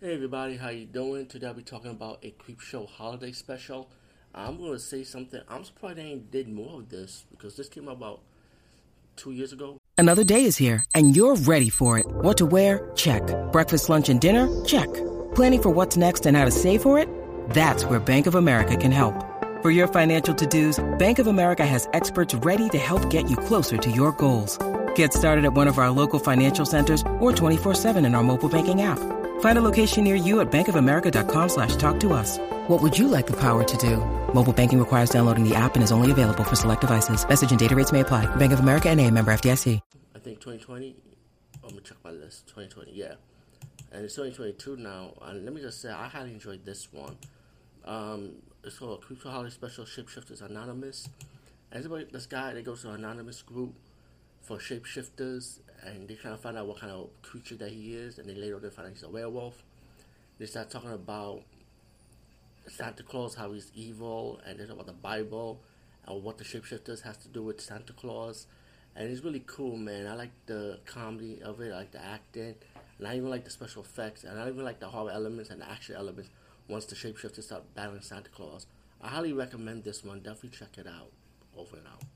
Hey everybody, how you doing? Today I'll be talking about a Creepshow holiday special. I'm gonna say something. I'm surprised they did more of this because this came out about two years ago. Another day is here, and you're ready for it. What to wear? Check. Breakfast, lunch, and dinner? Check. Planning for what's next and how to save for it? That's where Bank of America can help. For your financial to-dos, Bank of America has experts ready to help get you closer to your goals. Get started at one of our local financial centers or 24-7 in our mobile banking app. Find a location near you at bankofamerica.com slash talk to us. What would you like the power to do? Mobile banking requires downloading the app and is only available for select devices. Message and data rates may apply. Bank of America and a member FDIC. I think 2020. Let me check my list. 2020, yeah. And it's 2022 now. And let me just say, I highly enjoyed this one. Um, it's called Creepshow Holiday Special Shapeshifters Anonymous. And it's about this guy that goes to an anonymous group for shapeshifters and they trying to find out what kind of creature that he is. And they later on they find out he's a werewolf. They start talking about Santa Claus, how he's evil, and they talk about the Bible and what the shapeshifters has to do with Santa Claus. And it's really cool, man. I like the comedy of it, I like the acting, and I even like the special effects, and I even like the horror elements and the action elements once the shapeshifters start battling Santa Claus. I highly recommend this one. Definitely check it out. Over and out.